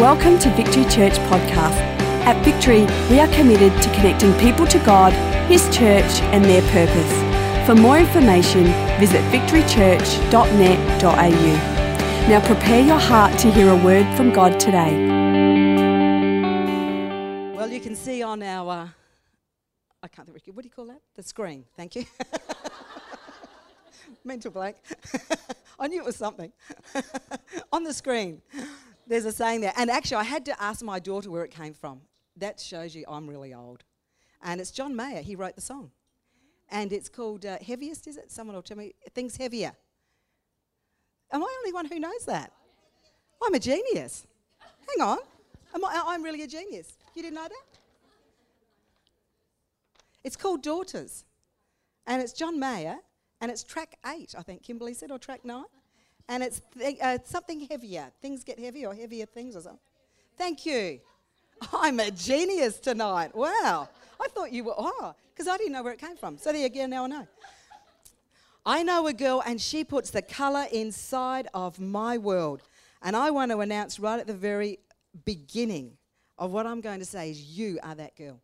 Welcome to Victory Church Podcast. At Victory, we are committed to connecting people to God, His church, and their purpose. For more information, visit victorychurch.net.au. Now prepare your heart to hear a word from God today. Well, you can see on our, uh, I can't think, what do you call that? The screen. Thank you. Mental blank. I knew it was something. on the screen, there's a saying there. And actually, I had to ask my daughter where it came from. That shows you I'm really old. And it's John Mayer. He wrote the song. And it's called uh, Heaviest, is it? Someone will tell me. Things Heavier. Am I the only one who knows that? I'm a genius. Hang on. Am I, I'm really a genius. You didn't know that? It's called Daughters. And it's John Mayer. And it's track eight, I think Kimberly said, or track nine. And it's th- uh, something heavier. Things get heavier or heavier things or something. Thank you. I'm a genius tonight. Wow. I thought you were, oh, because I didn't know where it came from. So there you go, now I know. I know a girl and she puts the colour inside of my world. And I want to announce right at the very beginning of what I'm going to say is you are that girl.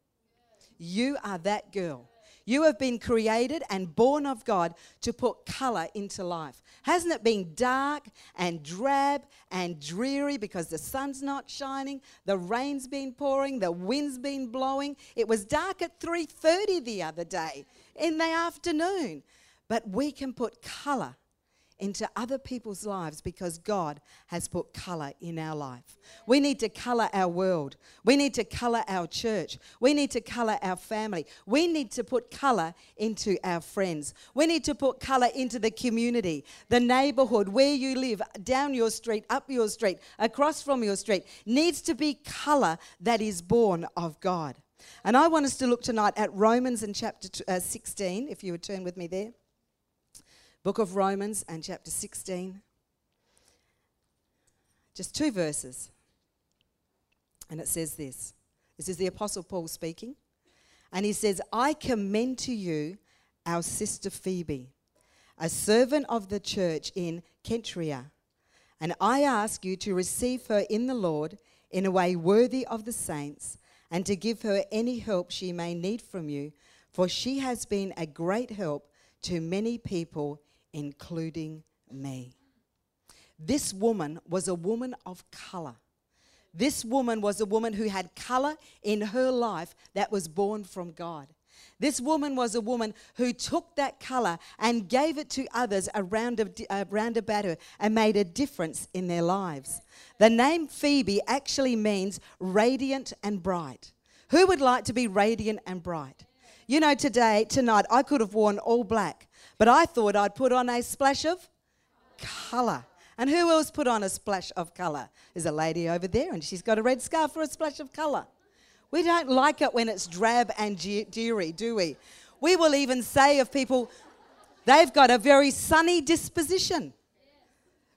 You are that girl. You have been created and born of God to put colour into life. Hasn't it been dark and drab and dreary because the sun's not shining, the rain's been pouring, the wind's been blowing? It was dark at 3:30 the other day in the afternoon. But we can put colour into other people's lives because God has put colour in our life. We need to colour our world. We need to colour our church. We need to colour our family. We need to put colour into our friends. We need to put colour into the community, the neighbourhood, where you live, down your street, up your street, across from your street. Needs to be colour that is born of God. And I want us to look tonight at Romans in chapter uh, 16, if you would turn with me there book of Romans and chapter 16. Just two verses. And it says this this is the Apostle Paul speaking. And he says, I commend to you our sister Phoebe, a servant of the church in Cenchrea. And I ask you to receive her in the Lord in a way worthy of the saints, and to give her any help she may need from you, for she has been a great help to many people including me. This woman was a woman of color. This woman was a woman who had color in her life that was born from God. This woman was a woman who took that color and gave it to others around, around about her and made a difference in their lives. The name Phoebe actually means radiant and bright. Who would like to be radiant and bright? You know, today, tonight, I could have worn all black, but I thought I'd put on a splash of colour. And who else put on a splash of colour? There's a lady over there, and she's got a red scarf for a splash of colour. We don't like it when it's drab and dreary, do we? We will even say of people, they've got a very sunny disposition.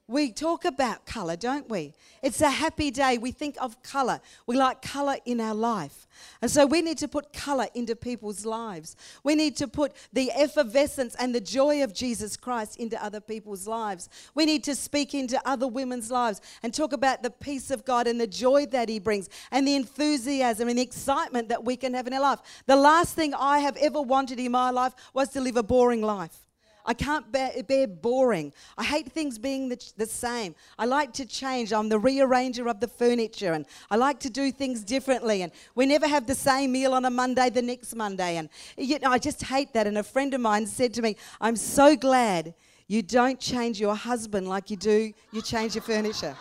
We talk about colour, don't we? It's a happy day. We think of colour. We like colour in our life. And so we need to put colour into people's lives. We need to put the effervescence and the joy of Jesus Christ into other people's lives. We need to speak into other women's lives and talk about the peace of God and the joy that He brings and the enthusiasm and the excitement that we can have in our life. The last thing I have ever wanted in my life was to live a boring life. I can't bear, bear boring. I hate things being the, the, same. I like to change. I'm the rearranger of the furniture and I like to do things differently. And we never have the same meal on a Monday the next Monday. And you know, I just hate that. And a friend of mine said to me, I'm so glad you don't change your husband like you do, you change your furniture.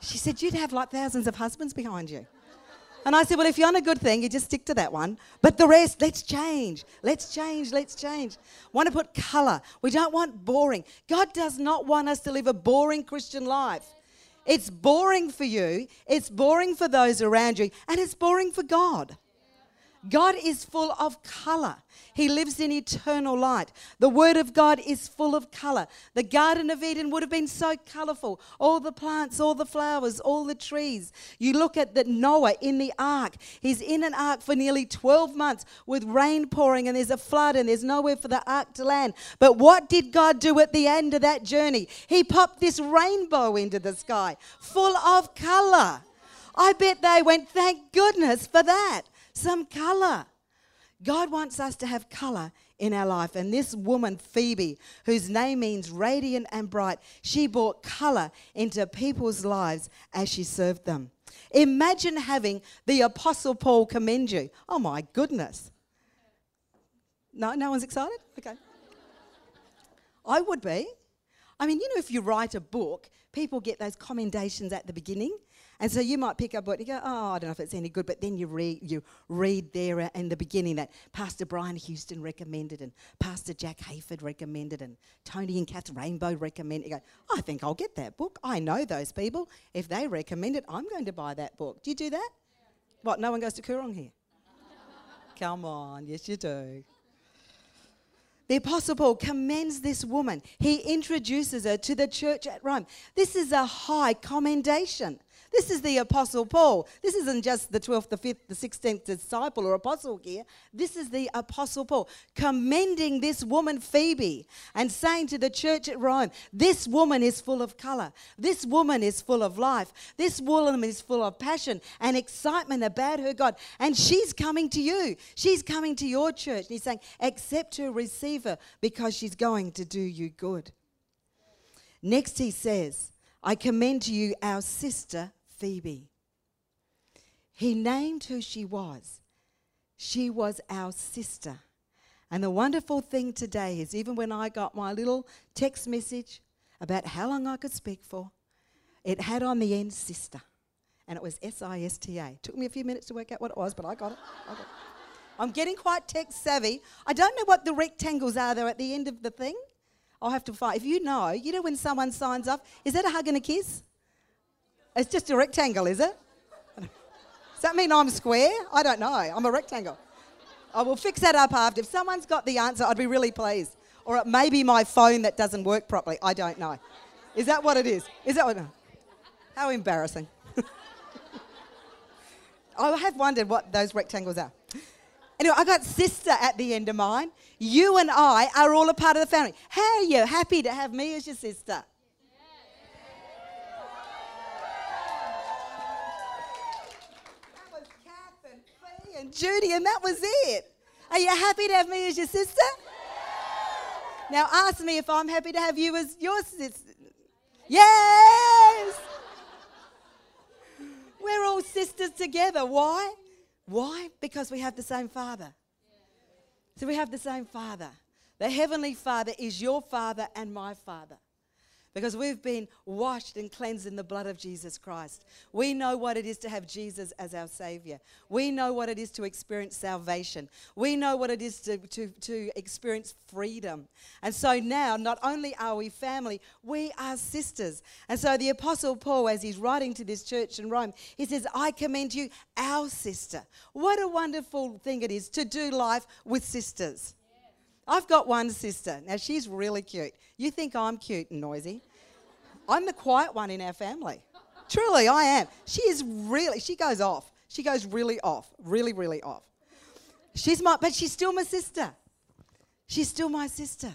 She said, You'd have like thousands of husbands behind you. And I said, Well, if you're on a good thing, you just stick to that one. But the rest, let's change. Let's change. Let's change. Want to put color. We don't want boring. God does not want us to live a boring Christian life. It's boring for you, it's boring for those around you, and it's boring for God. God is full of color. He lives in eternal light. The Word of God is full of color. The Garden of Eden would have been so colorful. All the plants, all the flowers, all the trees. You look at the Noah in the ark. He's in an ark for nearly 12 months with rain pouring, and there's a flood, and there's nowhere for the ark to land. But what did God do at the end of that journey? He popped this rainbow into the sky, full of color. I bet they went, thank goodness for that some color. God wants us to have color in our life. And this woman, Phoebe, whose name means radiant and bright, she brought color into people's lives as she served them. Imagine having the Apostle Paul commend you. Oh my goodness. No, no one's excited? Okay. I would be. I mean, you know, if you write a book, people get those commendations at the beginning. And so you might pick up what you go, oh, I don't know if it's any good, but then you read, you read there in the beginning that Pastor Brian Houston recommended and Pastor Jack Hayford recommended and Tony and Kath Rainbow recommended. You go, I think I'll get that book. I know those people. If they recommend it, I'm going to buy that book. Do you do that? What, no one goes to Koorong here? Come on, yes you do. The Apostle Paul commends this woman. He introduces her to the church at Rome. This is a high commendation. This is the Apostle Paul. This isn't just the 12th, the 5th, the 16th disciple or apostle here. This is the Apostle Paul commending this woman, Phoebe, and saying to the church at Rome, This woman is full of color. This woman is full of life. This woman is full of passion and excitement about her God. And she's coming to you. She's coming to your church. And he's saying, Accept her, receive her, because she's going to do you good. Next, he says, I commend to you our sister Phoebe. He named who she was. She was our sister. And the wonderful thing today is, even when I got my little text message about how long I could speak for, it had on the end sister. And it was S I S T A. Took me a few minutes to work out what it was, but I got it. I got it. I'm getting quite tech savvy. I don't know what the rectangles are though at the end of the thing. I'll have to find. If you know, you know when someone signs off, is that a hug and a kiss? It's just a rectangle, is it? Does that mean I'm square? I don't know. I'm a rectangle. I will fix that up after. If someone's got the answer, I'd be really pleased. Or it may be my phone that doesn't work properly. I don't know. Is that what it is? Is that what? How embarrassing. I have wondered what those rectangles are. Anyway, I got sister at the end of mine. You and I are all a part of the family. How are you happy to have me as your sister? Judy, and that was it. Are you happy to have me as your sister? Now ask me if I'm happy to have you as your sister. Yes! We're all sisters together. Why? Why? Because we have the same Father. So we have the same Father. The Heavenly Father is your Father and my Father because we've been washed and cleansed in the blood of Jesus Christ. We know what it is to have Jesus as our Savior. We know what it is to experience salvation. We know what it is to, to, to experience freedom. And so now, not only are we family, we are sisters. And so the Apostle Paul, as he's writing to this church in Rome, he says, I commend you, our sister. What a wonderful thing it is to do life with sisters. I've got one sister. Now, she's really cute. You think I'm cute and noisy. I'm the quiet one in our family. Truly, I am. She is really, she goes off. She goes really off, really, really off. She's my, but she's still my sister. She's still my sister.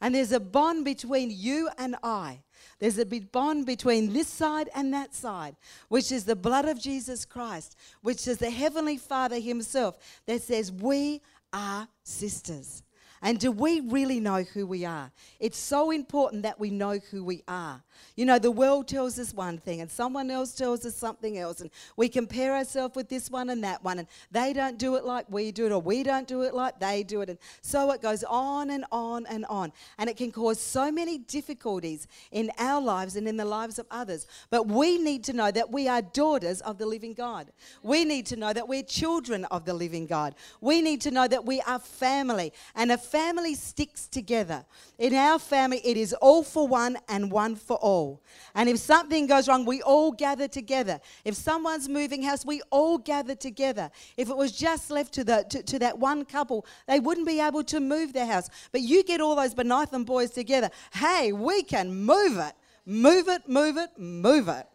And there's a bond between you and I. There's a bond between this side and that side, which is the blood of Jesus Christ, which is the Heavenly Father Himself that says, We are sisters. And do we really know who we are? It's so important that we know who we are. You know, the world tells us one thing and someone else tells us something else, and we compare ourselves with this one and that one, and they don't do it like we do it, or we don't do it like they do it. And so it goes on and on and on. And it can cause so many difficulties in our lives and in the lives of others. But we need to know that we are daughters of the living God. We need to know that we're children of the living God. We need to know that we are family, and a family sticks together. In our family, it is all for one and one for all. And if something goes wrong, we all gather together. If someone's moving house, we all gather together. If it was just left to, the, to, to that one couple, they wouldn't be able to move their house. But you get all those Benitham boys together. Hey, we can move it. Move it, move it, move it.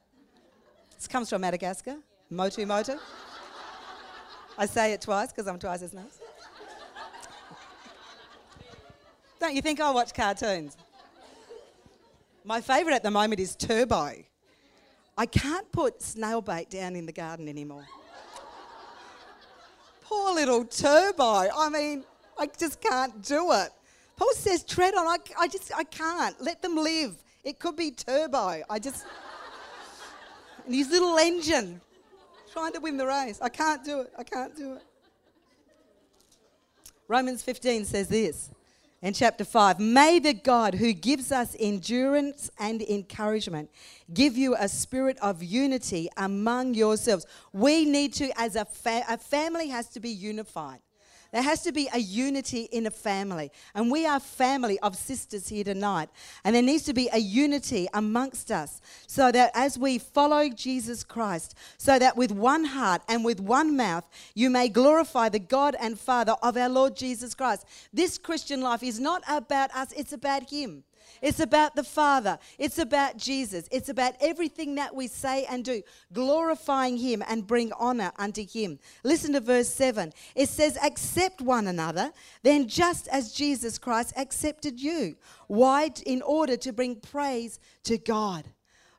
This comes from Madagascar. Moto Moto. I say it twice because I'm twice as nice. Don't you think I watch cartoons? My favourite at the moment is Turbo. I can't put snail bait down in the garden anymore. Poor little Turbo. I mean, I just can't do it. Paul says, tread on. I, I just, I can't. Let them live. It could be Turbo. I just, and his little engine trying to win the race. I can't do it. I can't do it. Romans 15 says this in chapter 5 May the God who gives us endurance and encouragement give you a spirit of unity among yourselves. We need to, as a, fa- a family, has to be unified. There has to be a unity in a family. And we are family of sisters here tonight. And there needs to be a unity amongst us so that as we follow Jesus Christ, so that with one heart and with one mouth, you may glorify the God and Father of our Lord Jesus Christ. This Christian life is not about us, it's about Him. It's about the Father. It's about Jesus. It's about everything that we say and do, glorifying Him and bring honor unto Him. Listen to verse 7. It says, Accept one another, then just as Jesus Christ accepted you. Why? In order to bring praise to God.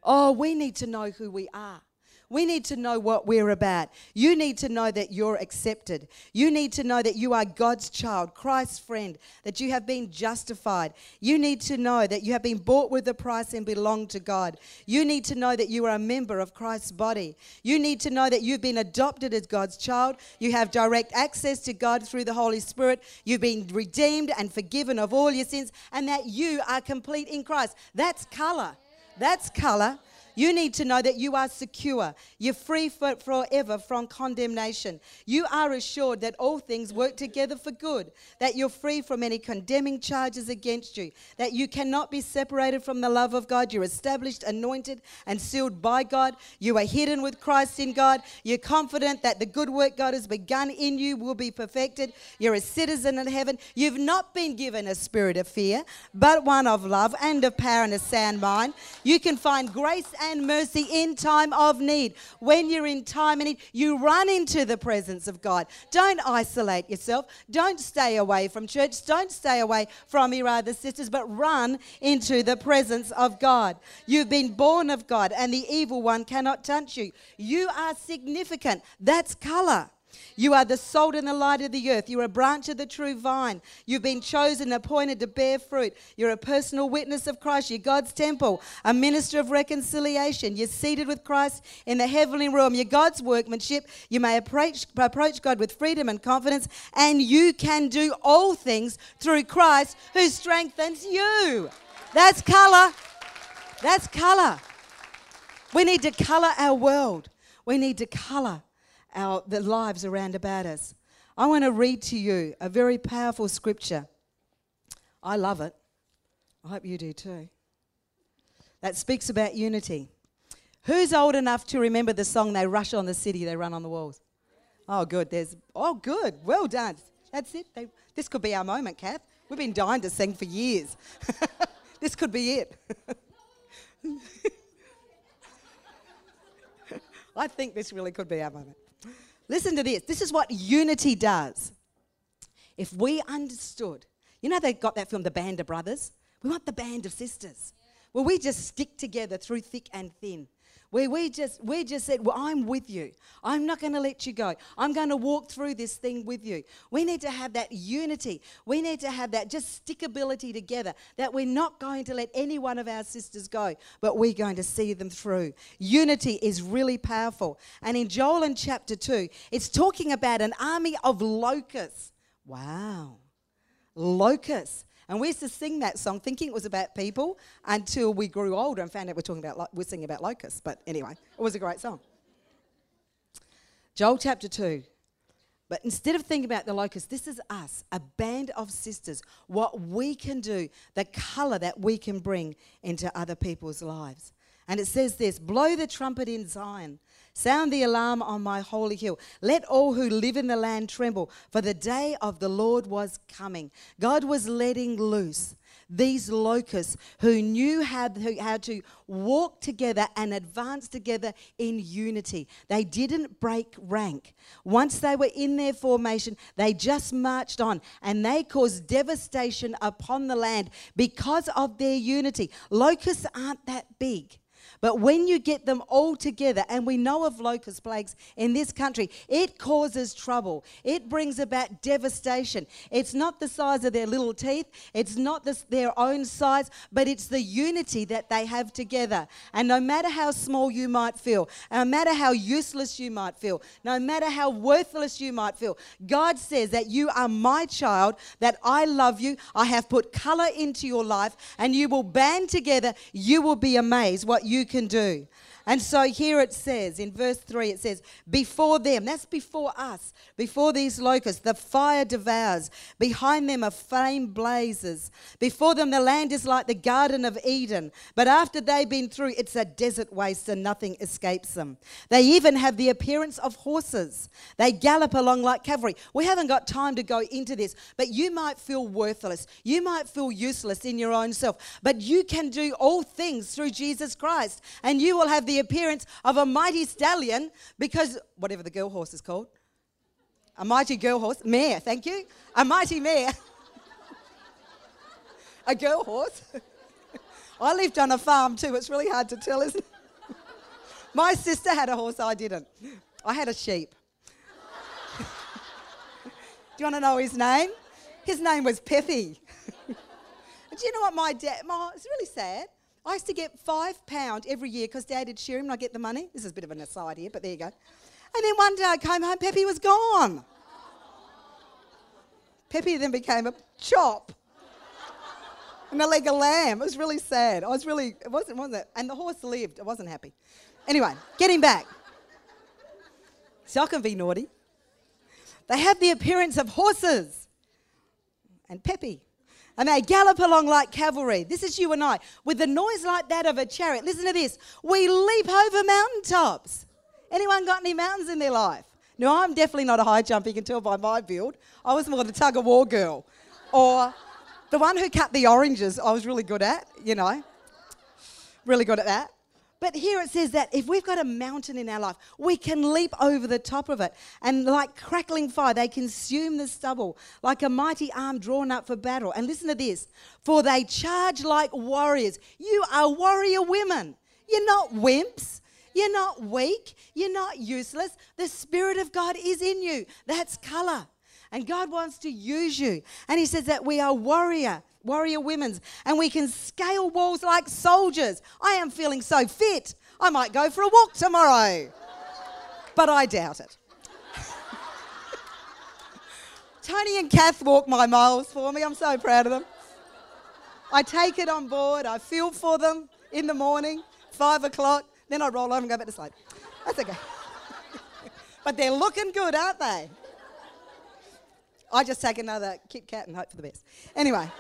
Oh, we need to know who we are. We need to know what we're about. You need to know that you're accepted. You need to know that you are God's child, Christ's friend, that you have been justified. You need to know that you have been bought with a price and belong to God. You need to know that you are a member of Christ's body. You need to know that you've been adopted as God's child. You have direct access to God through the Holy Spirit. You've been redeemed and forgiven of all your sins, and that you are complete in Christ. That's color. That's color. You need to know that you are secure. You're free for, forever from condemnation. You are assured that all things work together for good, that you're free from any condemning charges against you, that you cannot be separated from the love of God. You're established, anointed, and sealed by God. You are hidden with Christ in God. You're confident that the good work God has begun in you will be perfected. You're a citizen in heaven. You've not been given a spirit of fear, but one of love and of power and a sound mind. You can find grace and and mercy in time of need. When you're in time of need, you run into the presence of God. Don't isolate yourself. Don't stay away from church. Don't stay away from your other sisters, but run into the presence of God. You've been born of God, and the evil one cannot touch you. You are significant. That's color. You are the salt and the light of the earth. You're a branch of the true vine. You've been chosen, appointed to bear fruit. You're a personal witness of Christ. You're God's temple, a minister of reconciliation. You're seated with Christ in the heavenly realm. You're God's workmanship. You may approach, approach God with freedom and confidence, and you can do all things through Christ who strengthens you. That's color. That's color. We need to color our world. We need to color our, the lives around about us. I want to read to you a very powerful scripture. I love it. I hope you do too. That speaks about unity. Who's old enough to remember the song They Rush on the City, They Run on the Walls? Oh, good. There's oh, good. Well done. That's it. They, this could be our moment, Kath. We've been dying to sing for years. this could be it. I think this really could be our moment. Listen to this. This is what unity does. If we understood, you know, they got that film, The Band of Brothers? We want the band of sisters. Well, we just stick together through thick and thin where we just we just said, "Well, I'm with you. I'm not going to let you go. I'm going to walk through this thing with you." We need to have that unity. We need to have that just stickability together that we're not going to let any one of our sisters go, but we're going to see them through. Unity is really powerful. And in Joel in chapter 2, it's talking about an army of locusts. Wow. Locusts. And we used to sing that song thinking it was about people until we grew older and found out we're talking about we're singing about locusts. But anyway, it was a great song. Joel chapter 2. But instead of thinking about the locusts, this is us, a band of sisters, what we can do, the colour that we can bring into other people's lives. And it says this blow the trumpet in Zion, sound the alarm on my holy hill. Let all who live in the land tremble, for the day of the Lord was coming. God was letting loose these locusts who knew how, to walk together and advance together in unity. They didn't break rank. Once they were in their formation, they just marched on and they caused devastation upon the land because of their unity. Locusts aren't that big. But when you get them all together, and we know of locust plagues in this country, it causes trouble. It brings about devastation. It's not the size of their little teeth, it's not their own size, but it's the unity that they have together. And no matter how small you might feel, no matter how useless you might feel, no matter how worthless you might feel, God says that you are my child, that I love you, I have put color into your life, and you will band together. You will be amazed what you can do. And so here it says in verse 3 it says, Before them, that's before us, before these locusts, the fire devours. Behind them a flame blazes. Before them the land is like the Garden of Eden. But after they've been through, it's a desert waste and nothing escapes them. They even have the appearance of horses. They gallop along like cavalry. We haven't got time to go into this, but you might feel worthless. You might feel useless in your own self. But you can do all things through Jesus Christ. And you will have the appearance of a mighty stallion because, whatever the girl horse is called, a mighty girl horse, mare, thank you, a mighty mare, a girl horse. I lived on a farm too, it's really hard to tell, isn't it? My sister had a horse, I didn't. I had a sheep. Do you want to know his name? His name was Peppy. Do you know what my dad, my, it's really sad. I used to get five pound every year because Dad would shear him and I get the money. This is a bit of an aside here, but there you go. And then one day I came home, Peppy was gone. Peppy then became a chop and a leg of lamb. It was really sad. I was really, it wasn't, wasn't it? And the horse lived. I wasn't happy. Anyway, getting back. So I can be naughty. They have the appearance of horses and Peppy and they gallop along like cavalry. This is you and I. With the noise like that of a chariot, listen to this. We leap over mountaintops. Anyone got any mountains in their life? No, I'm definitely not a high jumper, you can tell by my build. I was more the tug of war girl. Or the one who cut the oranges, I was really good at, you know. Really good at that. But here it says that if we've got a mountain in our life, we can leap over the top of it. And like crackling fire, they consume the stubble, like a mighty arm drawn up for battle. And listen to this for they charge like warriors. You are warrior women. You're not wimps. You're not weak. You're not useless. The Spirit of God is in you. That's color. And God wants to use you. And He says that we are warrior warrior women's, and we can scale walls like soldiers. I am feeling so fit. I might go for a walk tomorrow, but I doubt it. Tony and Kath walk my miles for me. I'm so proud of them. I take it on board. I feel for them in the morning, five o'clock. Then I roll over and go back to sleep. That's okay. but they're looking good, aren't they? I just take another Kit Kat and hope for the best. Anyway.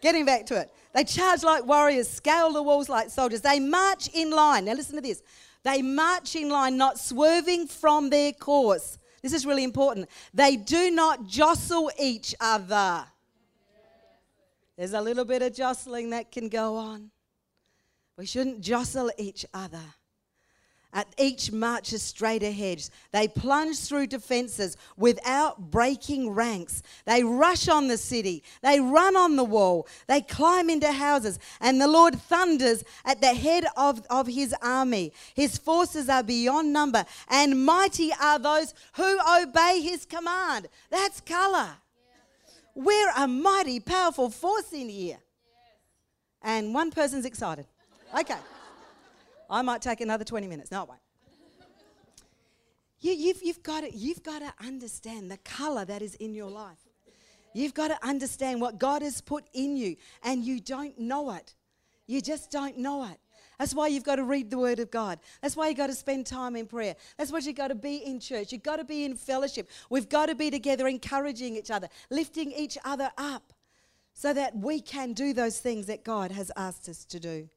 Getting back to it. They charge like warriors, scale the walls like soldiers. They march in line. Now, listen to this. They march in line, not swerving from their course. This is really important. They do not jostle each other. There's a little bit of jostling that can go on. We shouldn't jostle each other. At each marches straight ahead. They plunge through defenses without breaking ranks. They rush on the city. They run on the wall. They climb into houses. And the Lord thunders at the head of, of his army. His forces are beyond number, and mighty are those who obey his command. That's color. We're a mighty, powerful force in here. And one person's excited. Okay. I might take another 20 minutes. No, I won't. You, you've, you've, got to, you've got to understand the color that is in your life. You've got to understand what God has put in you, and you don't know it. You just don't know it. That's why you've got to read the Word of God. That's why you've got to spend time in prayer. That's why you've got to be in church. You've got to be in fellowship. We've got to be together, encouraging each other, lifting each other up, so that we can do those things that God has asked us to do.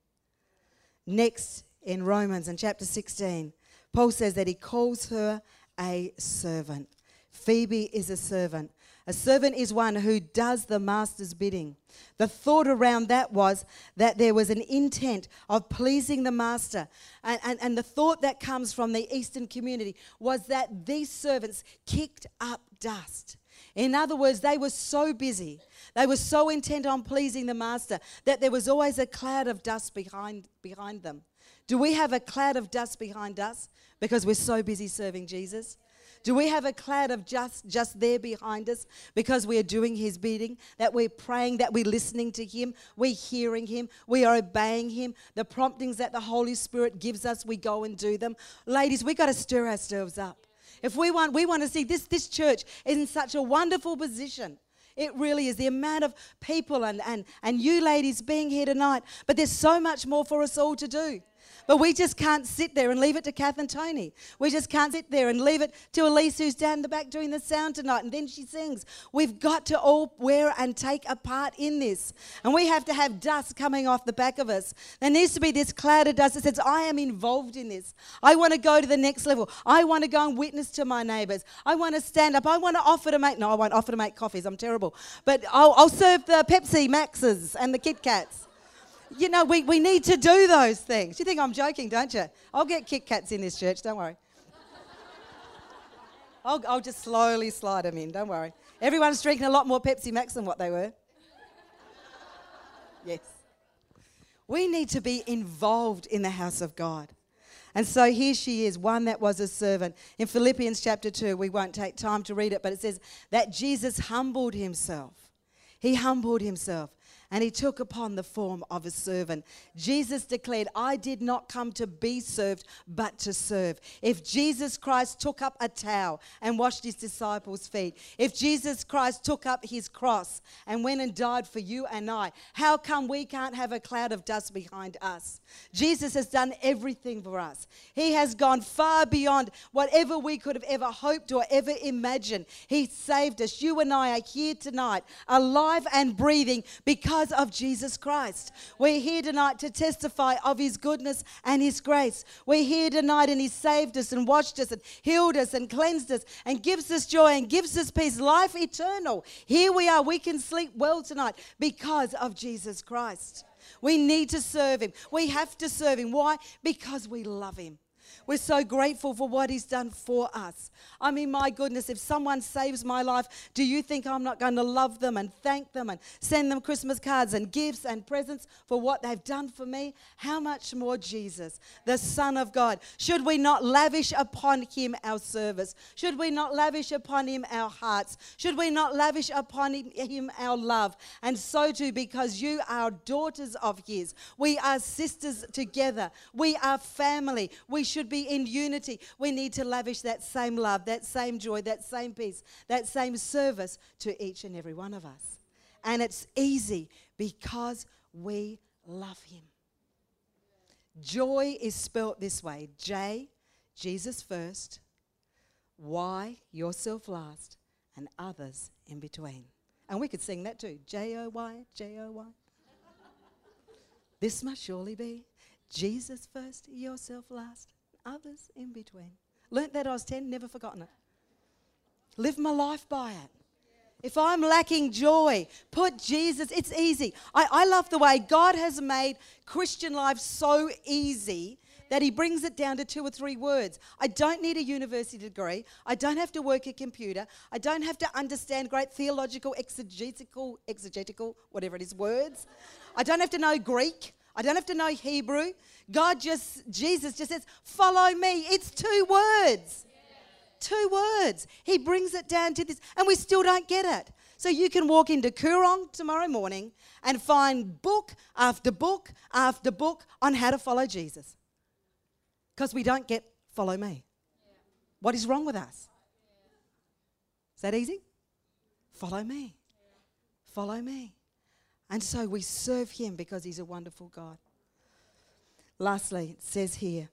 Next, in Romans, in chapter 16, Paul says that he calls her a servant. Phoebe is a servant. A servant is one who does the master's bidding. The thought around that was that there was an intent of pleasing the master. And, and, and the thought that comes from the Eastern community was that these servants kicked up dust. In other words, they were so busy, they were so intent on pleasing the master that there was always a cloud of dust behind, behind them. Do we have a cloud of dust behind us because we're so busy serving Jesus? Do we have a cloud of just just there behind us because we are doing his bidding, that we're praying, that we're listening to him, we're hearing him, we are obeying him. The promptings that the Holy Spirit gives us, we go and do them. Ladies, we got to stir ourselves up. If we want we want to see this this church is in such a wonderful position. It really is the amount of people and, and, and you ladies being here tonight. But there's so much more for us all to do. But we just can't sit there and leave it to Kath and Tony. We just can't sit there and leave it to Elise, who's down in the back doing the sound tonight, and then she sings. We've got to all wear and take a part in this. And we have to have dust coming off the back of us. There needs to be this cloud of dust that says, I am involved in this. I want to go to the next level. I want to go and witness to my neighbours. I want to stand up. I want to offer to make, no, I won't offer to make coffees. I'm terrible. But I'll, I'll serve the Pepsi Maxes and the Kit Kats you know, we, we need to do those things. You think I'm joking, don't you? I'll get Kit Kats in this church, don't worry. I'll, I'll just slowly slide them in, don't worry. Everyone's drinking a lot more Pepsi Max than what they were. Yes. We need to be involved in the house of God. And so here she is, one that was a servant. In Philippians chapter 2, we won't take time to read it, but it says that Jesus humbled himself. He humbled himself and he took upon the form of a servant. Jesus declared, I did not come to be served, but to serve. If Jesus Christ took up a towel and washed his disciples' feet, if Jesus Christ took up his cross and went and died for you and I, how come we can't have a cloud of dust behind us? Jesus has done everything for us. He has gone far beyond whatever we could have ever hoped or ever imagined. He saved us. You and I are here tonight, alive and breathing because because of Jesus Christ. We're here tonight to testify of His goodness and His grace. We're here tonight and He saved us and washed us and healed us and cleansed us and gives us joy and gives us peace, life eternal. Here we are. We can sleep well tonight because of Jesus Christ. We need to serve Him. We have to serve Him. Why? Because we love Him. We're so grateful for what He's done for us. I mean, my goodness, if someone saves my life, do you think I'm not going to love them and thank them and send them Christmas cards and gifts and presents for what they've done for me? How much more Jesus, the Son of God? Should we not lavish upon Him our service? Should we not lavish upon Him our hearts? Should we not lavish upon Him our love? And so too, because you are daughters of His, we are sisters together, we are family, we should be in unity. We need to lavish that same love, that same joy, that same peace, that same service to each and every one of us. And it's easy because we love Him. Joy is spelt this way J, Jesus first, Y, yourself last, and others in between. And we could sing that too J O Y, J O Y. This must surely be Jesus first, yourself last, others in between. Learnt that I was 10, never forgotten it. Live my life by it. If I'm lacking joy, put Jesus, it's easy. I, I love the way God has made Christian life so easy that he brings it down to two or three words. I don't need a university degree. I don't have to work a computer. I don't have to understand great theological, exegetical, exegetical, whatever it is, words. I don't have to know Greek. I don't have to know Hebrew. God just, Jesus just says, follow me. It's two words. Two words. He brings it down to this, and we still don't get it. So you can walk into Koorong tomorrow morning and find book after book after book on how to follow Jesus. Because we don't get follow me. What is wrong with us? Is that easy? Follow me. Follow me. And so we serve him because he's a wonderful God. Lastly, it says here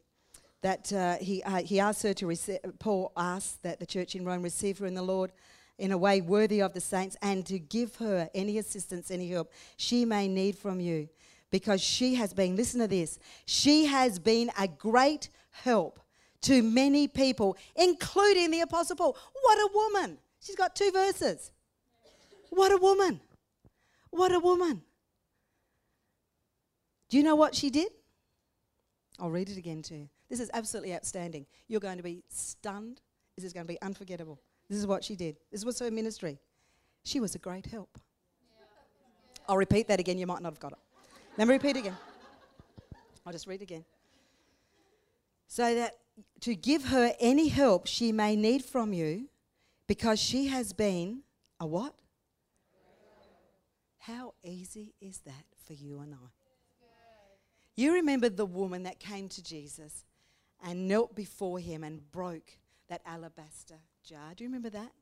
that uh, he, uh, he asked her to receive, Paul asked that the church in Rome receive her in the Lord in a way worthy of the saints and to give her any assistance, any help she may need from you. Because she has been, listen to this, she has been a great help to many people, including the Apostle Paul. What a woman! She's got two verses. What a woman! What a woman! Do you know what she did? I'll read it again to you. This is absolutely outstanding. You're going to be stunned. This is going to be unforgettable. This is what she did. This was her ministry. She was a great help. I'll repeat that again. You might not have got it. Let me repeat again. I'll just read again. So that to give her any help she may need from you, because she has been a what? How easy is that for you and I? You remember the woman that came to Jesus and knelt before him and broke that alabaster jar. Do you remember that?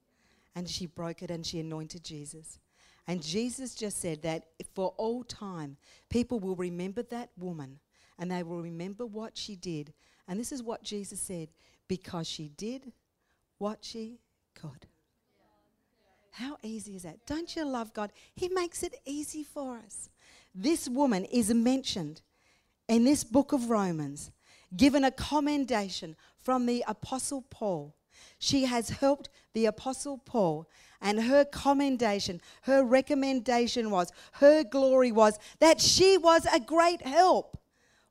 And she broke it and she anointed Jesus. And Jesus just said that for all time, people will remember that woman and they will remember what she did. And this is what Jesus said because she did what she could. How easy is that? Don't you love God? He makes it easy for us. This woman is mentioned in this book of Romans, given a commendation from the Apostle Paul she has helped the Apostle Paul, and her commendation, her recommendation was, her glory was that she was a great help.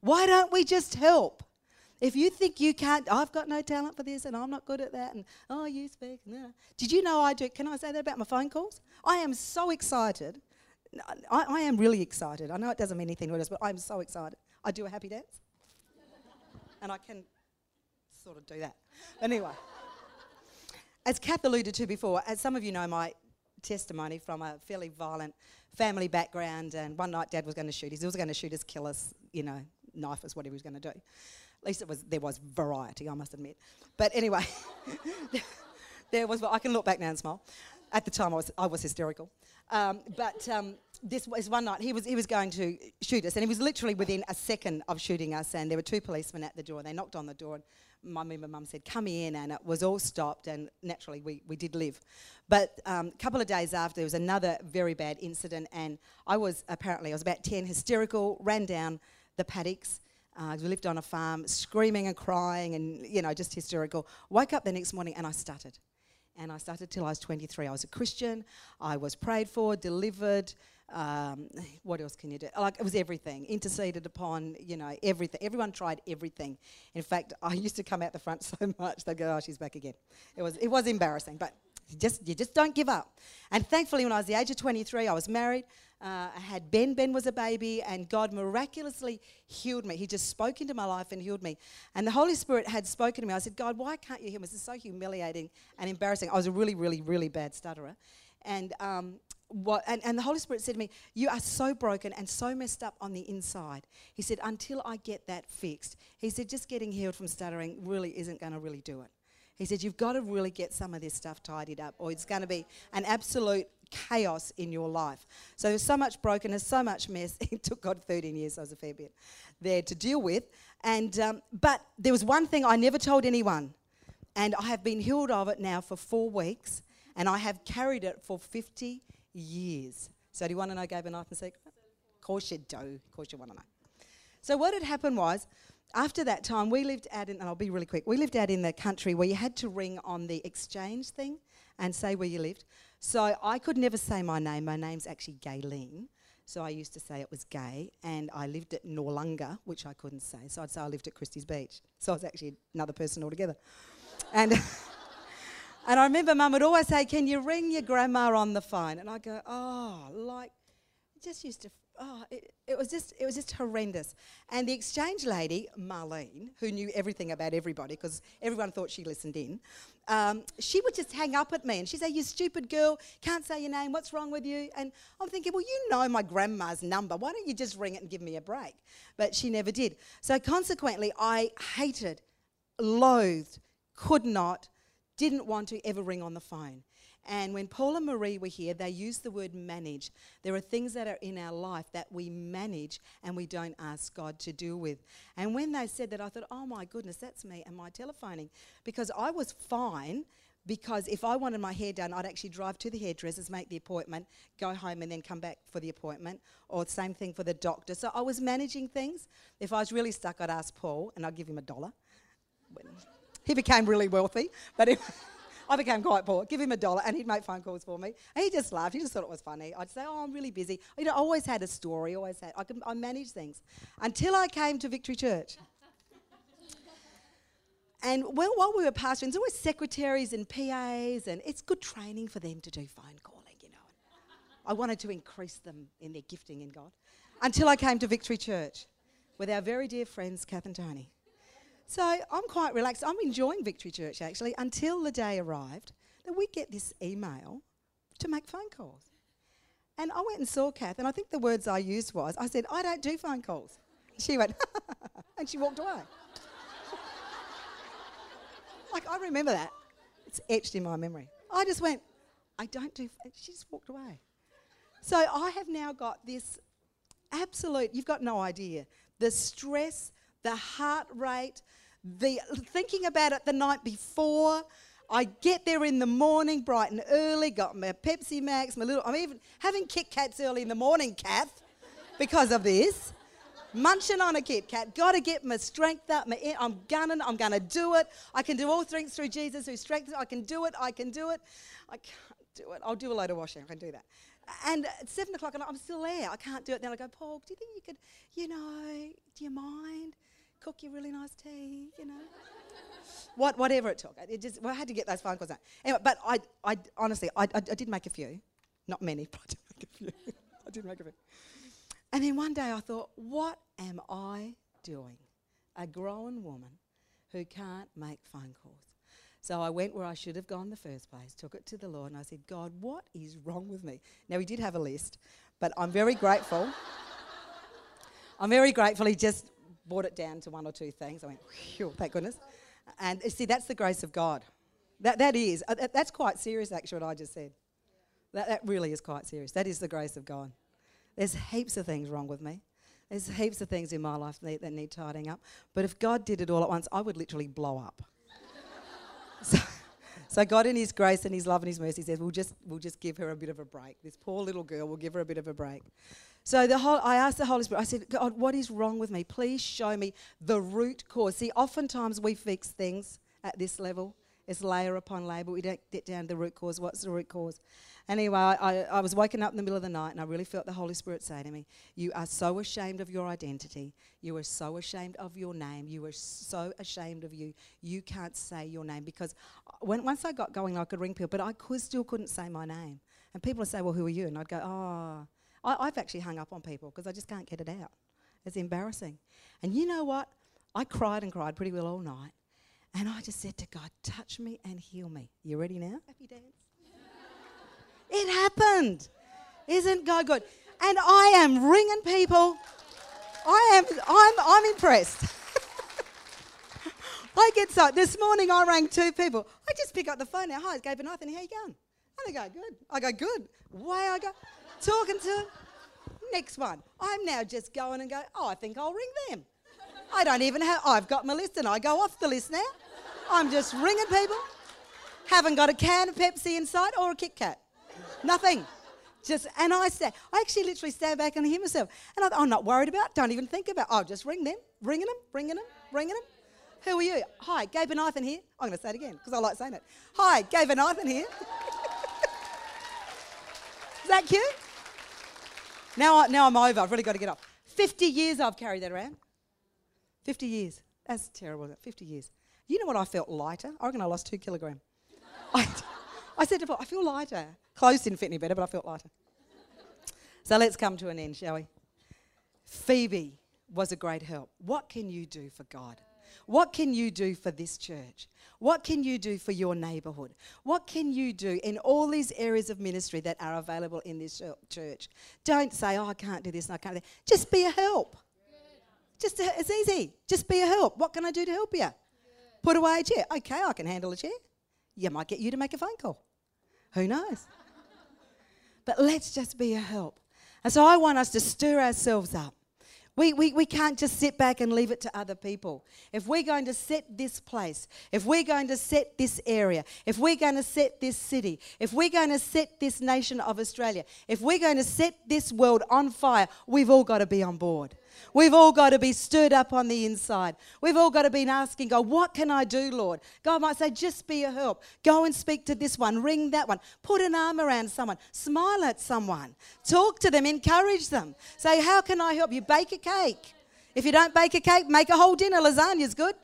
Why don't we just help? If you think you can't, I've got no talent for this and I'm not good at that, and oh, you speak. No. Did you know I do? Can I say that about my phone calls? I am so excited. I, I am really excited. I know it doesn't mean anything to us, but I'm so excited. I do a happy dance, and I can sort of do that. Anyway. As Kath alluded to before, as some of you know my testimony from a fairly violent family background, and one night Dad was going to shoot us. He was going to shoot us, kill us, you know, knife us, whatever he was going to do. At least it was there was variety, I must admit. But anyway, there was. I can look back now and smile. At the time, I was I was hysterical. Um, but um, this was one night he was he was going to shoot us, and he was literally within a second of shooting us. And there were two policemen at the door, they knocked on the door, and my member mum said, come in, and it was all stopped, and naturally we, we did live. But a um, couple of days after, there was another very bad incident, and I was apparently, I was about 10, hysterical, ran down the paddocks. Uh, we lived on a farm, screaming and crying, and, you know, just hysterical. Woke up the next morning, and I started. And I started till I was 23. I was a Christian. I was prayed for, delivered, um, what else can you do? Like it was everything, interceded upon, you know, everything. Everyone tried everything. In fact, I used to come out the front so much they'd go, "Oh, she's back again." It was it was embarrassing, but you just you just don't give up. And thankfully, when I was the age of 23, I was married. Uh, I had Ben. Ben was a baby, and God miraculously healed me. He just spoke into my life and healed me. And the Holy Spirit had spoken to me. I said, God, why can't you heal me? This is so humiliating and embarrassing. I was a really, really, really bad stutterer. And um, what, and, and the Holy Spirit said to me, You are so broken and so messed up on the inside. He said, Until I get that fixed, he said, just getting healed from stuttering really isn't going to really do it. He said, You've got to really get some of this stuff tidied up, or it's going to be an absolute chaos in your life. So there's so much brokenness, so much mess. It took God 13 years, so was a fair bit there to deal with. And, um, but there was one thing I never told anyone, and I have been healed of it now for four weeks, and I have carried it for 50 years. So do you want to know Gabe and Nathan's secret? Of course you do. Of course you want to know. So what had happened was, after that time, we lived out in, and I'll be really quick, we lived out in the country where you had to ring on the exchange thing and say where you lived. So I could never say my name. My name's actually Gayleen. So I used to say it was gay, and I lived at Noarlunga, which I couldn't say. So I'd say I lived at Christie's Beach. So I was actually another person altogether. and And I remember mum would always say, Can you ring your grandma on the phone? And I'd go, Oh, like, just used to, oh, it, it, was just, it was just horrendous. And the exchange lady, Marlene, who knew everything about everybody because everyone thought she listened in, um, she would just hang up at me and she'd say, You stupid girl, can't say your name, what's wrong with you? And I'm thinking, Well, you know my grandma's number. Why don't you just ring it and give me a break? But she never did. So consequently, I hated, loathed, could not didn't want to ever ring on the phone. And when Paul and Marie were here, they used the word manage. There are things that are in our life that we manage and we don't ask God to deal with. And when they said that, I thought, oh my goodness, that's me and my telephoning. Because I was fine because if I wanted my hair done, I'd actually drive to the hairdressers, make the appointment, go home, and then come back for the appointment. Or same thing for the doctor. So I was managing things. If I was really stuck, I'd ask Paul, and I'd give him a dollar. he became really wealthy, but. I became quite poor. Give him a dollar and he'd make phone calls for me. And he just laughed. He just thought it was funny. I'd say, Oh, I'm really busy. You know, I always had a story, always had. I, could, I managed things until I came to Victory Church. and well, while we were pastoring, there's always secretaries and PAs, and it's good training for them to do phone calling, you know. I wanted to increase them in their gifting in God until I came to Victory Church with our very dear friends, Kath and Tony. So I'm quite relaxed. I'm enjoying Victory Church actually until the day arrived that we get this email to make phone calls. And I went and saw Kath, and I think the words I used was, I said, I don't do phone calls. She went, and she walked away. like, I remember that. It's etched in my memory. I just went, I don't do, she just walked away. So I have now got this absolute, you've got no idea, the stress, the heart rate, the thinking about it the night before. I get there in the morning, bright and early, got my Pepsi Max, my little. I'm even having Kit Kats early in the morning, Kath, because of this. Munching on a Kit Kat, got to get my strength up. My, I'm gunning, I'm going to do it. I can do all things through Jesus who strengthens. I can do it, I can do it. I can't do it. I'll do a load of washing, I can do that. And at seven o'clock, I'm still there. I can't do it. Then I go, Paul, do you think you could, you know, do you mind? Cook you really nice tea, you know. what, whatever it took. It just, well, I had to get those phone calls out. Anyway, but I, I honestly, I, I, I did make a few. Not many, but I did make a few. I did make a few. And then one day I thought, what am I doing? A grown woman who can't make phone calls. So I went where I should have gone the first place, took it to the Lord, and I said, God, what is wrong with me? Now, he did have a list, but I'm very grateful. I'm very grateful he just brought it down to one or two things. I went, thank goodness. And see, that's the grace of God. That, that is, uh, that, that's quite serious, actually, what I just said. That, that really is quite serious. That is the grace of God. There's heaps of things wrong with me. There's heaps of things in my life that, that need tidying up. But if God did it all at once, I would literally blow up. so, so God, in His grace and His love and His mercy, says, "We'll just, we'll just give her a bit of a break. This poor little girl, we'll give her a bit of a break." So the whole, I asked the Holy Spirit, I said, God, what is wrong with me? Please show me the root cause. See, oftentimes we fix things at this level. It's layer upon layer, but we don't get down to the root cause. What's the root cause? Anyway, I, I was waking up in the middle of the night and I really felt the Holy Spirit say to me, You are so ashamed of your identity. You are so ashamed of your name. You are so ashamed of you. You can't say your name. Because when, once I got going, I could ring people, but I could, still couldn't say my name. And people would say, Well, who are you? And I'd go, Oh, I, have actually hung up on people because I just can't get it out. It's embarrassing. And you know what? I cried and cried pretty well all night. And I just said to God, touch me and heal me. You ready now? Happy dance. it happened. Isn't God good? And I am ringing people. I am, I'm, I'm impressed. I get so, this morning I rang two people. I just pick up the phone now. Hi, it's Gabe and Nathan. How you going? And they go, good. I go, good. Why I go, talking to him. Next one. I'm now just going and go, oh, I think I'll ring them. I don't even have, I've got my list and I go off the list now. I'm just ringing people. Haven't got a can of Pepsi inside or a Kit Kat. Nothing. Just, and I say, I actually literally stand back and hear myself. And I, am not worried about, don't even think about, I'll just ring them, ringing them, ringing them, ringing them. Who are you? Hi, Gabe and Nathan here. I'm going to say it again because I like saying it. Hi, Gabe and Nathan here. Is that cute? Now, I, now I'm over. I've really got to get up. 50 years I've carried that around. 50 years. That's terrible. 50 years. You know what I felt lighter? I reckon I lost two kilogram. I, I said to Paul, I feel lighter. Clothes didn't fit any better, but I felt lighter. So let's come to an end, shall we? Phoebe was a great help. What can you do for God? What can you do for this church? What can you do for your neighborhood? What can you do in all these areas of ministry that are available in this church? Don't say, oh, I can't do this and I can't do that. Just be a help. Just a, it's easy. Just be a help. What can I do to help you? Put away a chair. Okay, I can handle a chair. You might get you to make a phone call. Who knows? But let's just be a help. And so I want us to stir ourselves up. We, we, we can't just sit back and leave it to other people. If we're going to set this place, if we're going to set this area, if we're going to set this city, if we're going to set this nation of Australia, if we're going to set this world on fire, we've all got to be on board. We've all got to be stirred up on the inside. We've all got to be asking God, what can I do, Lord? God might say, just be a help. Go and speak to this one, ring that one, put an arm around someone, smile at someone, talk to them, encourage them. Say, how can I help you? Bake a cake. If you don't bake a cake, make a whole dinner. Lasagna's good.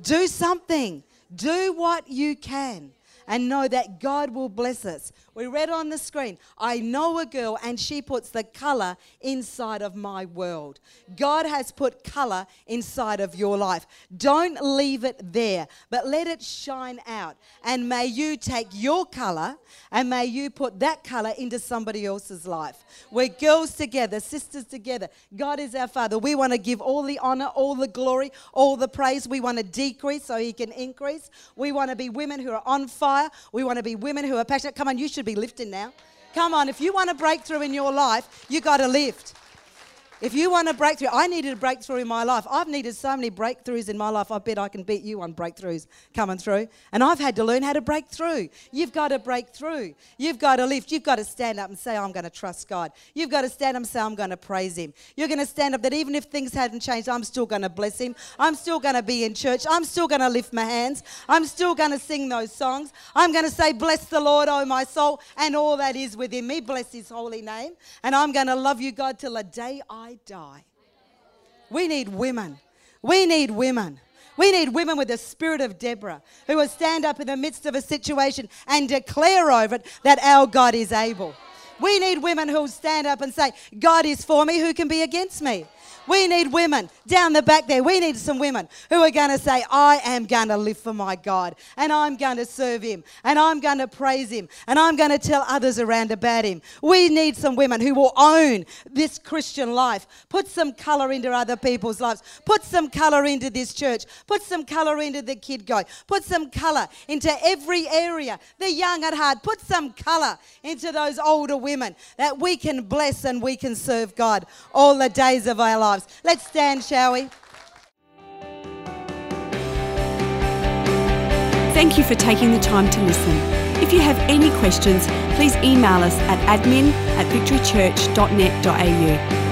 Do something. Do what you can and know that God will bless us. We read on the screen, I know a girl and she puts the color inside of my world. God has put color inside of your life. Don't leave it there, but let it shine out. And may you take your color and may you put that color into somebody else's life. We're girls together, sisters together. God is our Father. We want to give all the honor, all the glory, all the praise. We want to decrease so He can increase. We want to be women who are on fire. We want to be women who are passionate. Come on, you should be lifting now. Come on, if you want a breakthrough in your life, you got to lift. If you want a breakthrough, I needed a breakthrough in my life. I've needed so many breakthroughs in my life. I bet I can beat you on breakthroughs coming through. And I've had to learn how to break through. You've got to break through. You've got to lift. You've got to stand up and say, I'm going to trust God. You've got to stand up and say, I'm going to praise Him. You're going to stand up that even if things haven't changed, I'm still going to bless Him. I'm still going to be in church. I'm still going to lift my hands. I'm still going to sing those songs. I'm going to say, Bless the Lord, O my soul, and all that is within me. Bless His holy name. And I'm going to love you, God, till the day I I die. We need women. We need women. We need women with the spirit of Deborah who will stand up in the midst of a situation and declare over it that our God is able. We need women who will stand up and say, God is for me, who can be against me? We need women down the back there. We need some women who are going to say, I am going to live for my God and I'm going to serve Him and I'm going to praise Him and I'm going to tell others around about Him. We need some women who will own this Christian life, put some color into other people's lives, put some color into this church, put some color into the kid guy, put some color into every area, the young at heart, put some color into those older women that we can bless and we can serve God all the days of our lives lives. Let's stand, shall we? Thank you for taking the time to listen. If you have any questions, please email us at admin at victorychurch.net.au